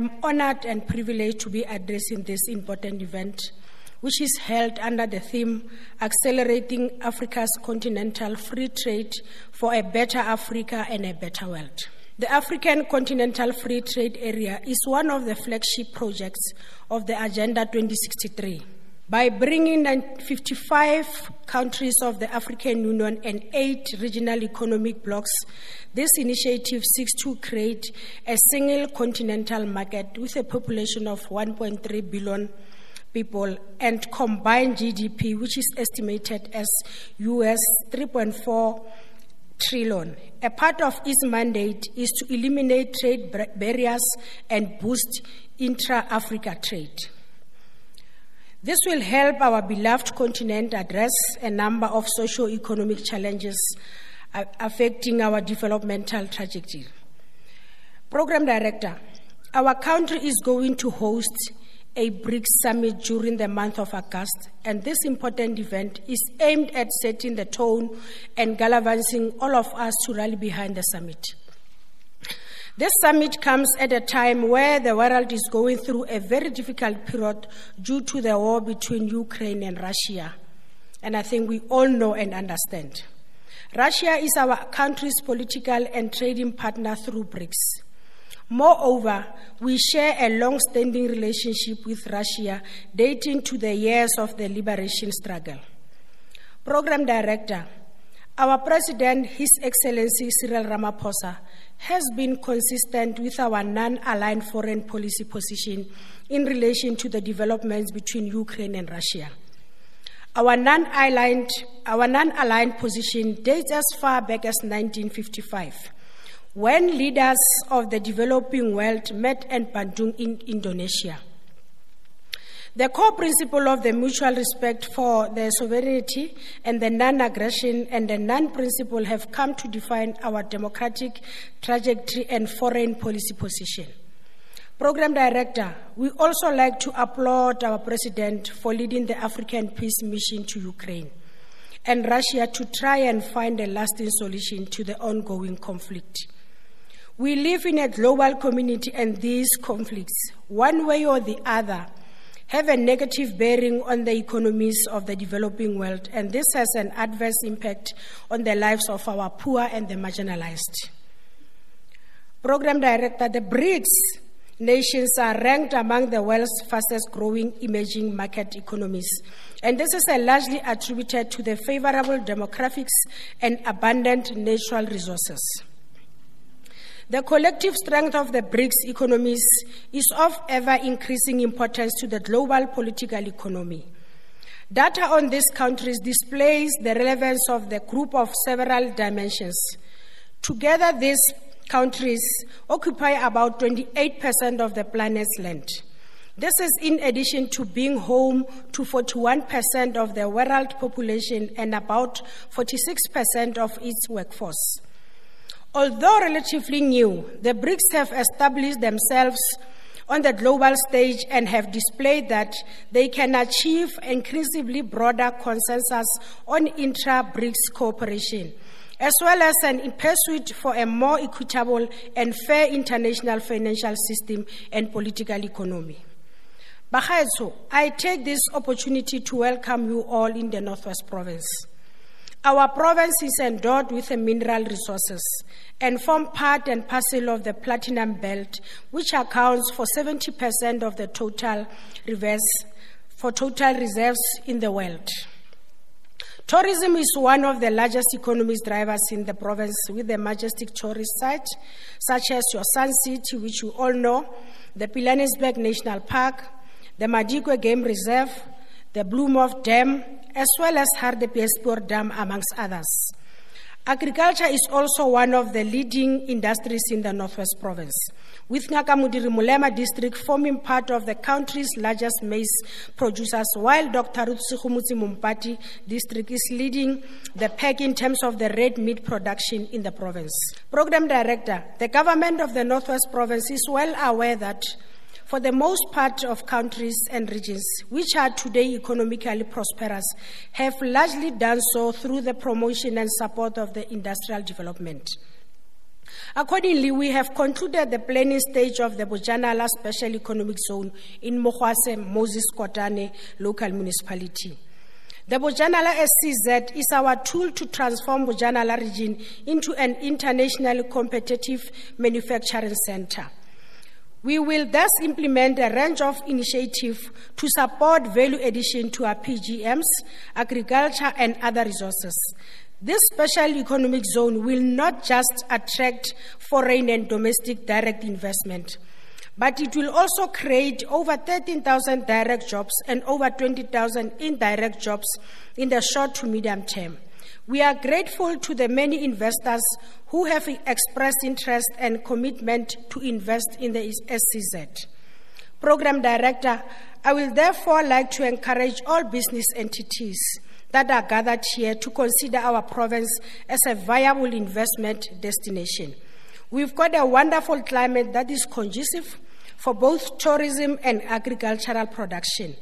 I'm honored and privileged to be addressing this important event, which is held under the theme Accelerating Africa's Continental Free Trade for a Better Africa and a Better World. The African Continental Free Trade Area is one of the flagship projects of the Agenda 2063 by bringing 55 countries of the African Union and eight regional economic blocs, this initiative seeks to create a single continental market with a population of 1.3 billion people and combined GDP, which is estimated as US 3.4 trillion. A part of its mandate is to eliminate trade barriers and boost intra Africa trade. This will help our beloved continent address a number of socio-economic challenges affecting our developmental trajectory. Program Director, our country is going to host a BRICS summit during the month of August, and this important event is aimed at setting the tone and galvanizing all of us to rally behind the summit. This summit comes at a time where the world is going through a very difficult period due to the war between Ukraine and Russia. And I think we all know and understand. Russia is our country's political and trading partner through BRICS. Moreover, we share a long standing relationship with Russia dating to the years of the liberation struggle. Program Director, our President, His Excellency Cyril Ramaphosa, has been consistent with our non aligned foreign policy position in relation to the developments between Ukraine and Russia. Our non aligned, position dates as far back as 1955, when leaders of the developing world met at Bandung in Indonesia. The core principle of the mutual respect for the sovereignty and the non aggression and the non principle have come to define our democratic trajectory and foreign policy position. Program Director, we also like to applaud our President for leading the African Peace Mission to Ukraine and Russia to try and find a lasting solution to the ongoing conflict. We live in a global community, and these conflicts, one way or the other, have a negative bearing on the economies of the developing world, and this has an adverse impact on the lives of our poor and the marginalized. Program Director, the BRICS nations are ranked among the world's fastest growing emerging market economies. And this is largely attributed to the favorable demographics and abundant natural resources. The collective strength of the BRICS economies is of ever increasing importance to the global political economy. Data on these countries displays the relevance of the group of several dimensions. Together, these countries occupy about 28% of the planet's land. This is in addition to being home to 41% of the world population and about 46% of its workforce. Although relatively new, the BRICS have established themselves on the global stage and have displayed that they can achieve increasingly broader consensus on intra BRICS cooperation, as well as an pursuit for a more equitable and fair international financial system and political economy. Bagaetsho, I take this opportunity to welcome you all in the Northwest Province. Our province is endowed with mineral resources and form part and parcel of the platinum belt, which accounts for 70% of the total reserves, for total reserves in the world. Tourism is one of the largest economic drivers in the province, with the majestic tourist sites such as your Sun City, which you all know, the Pilanesberg National Park, the Madikwe Game Reserve, the Bloemhof Dam, as well as Hartbeespoort Dam, amongst others. Agriculture is also one of the leading industries in the Northwest Province, with Ngaka Modiri Molema district forming part of the country's largest maize producers, while Dr. Ruth Segomotsi Mompati district is leading the pack in terms of the red meat production in the province. Program Director, the government of the Northwest Province is well aware that for the most part of countries and regions which are today economically prosperous have largely done so through the promotion and support of the industrial development. Accordingly, we have concluded the planning stage of the Bojanala Special Economic Zone in Mogwase Moses Kotane local municipality. The Bojanala SEZ is our tool to transform Bojanala region into an internationally competitive manufacturing center. We will thus implement a range of initiatives to support value addition to our PGMs, agriculture, and other resources. This special economic zone will not just attract foreign and domestic direct investment, but it will also create over 13,000 direct jobs and over 20,000 indirect jobs in the short to medium term. We are grateful to the many investors who have expressed interest and commitment to invest in the SEZ. Program Director, I will therefore like to encourage all business entities that are gathered here to consider our province as a viable investment destination. We've got a wonderful climate that is conducive for both tourism and agricultural production.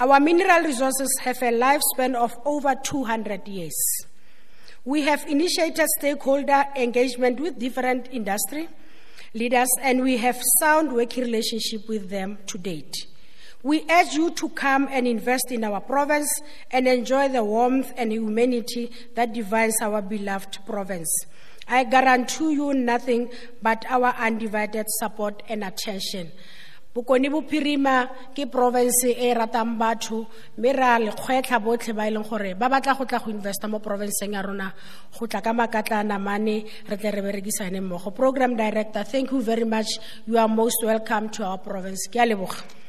Our mineral resources have a lifespan of over 200 years. We have initiated stakeholder engagement with different industry leaders and we have sound working relationship with them to date. We urge you to come and invest in our province and enjoy the warmth and humanity that defines our beloved province. I guarantee you nothing but our undivided support and attention. Bokone bophirima ke province e ratang batho mme ra lekgwetlha botlhe ba e leng gore ba batla go tla go investa mo provinceng ya rona go tla ka makatla namane re tle re berekisane mmogo. Program director thank you very much. You are most welcome to our province. Ke a leboga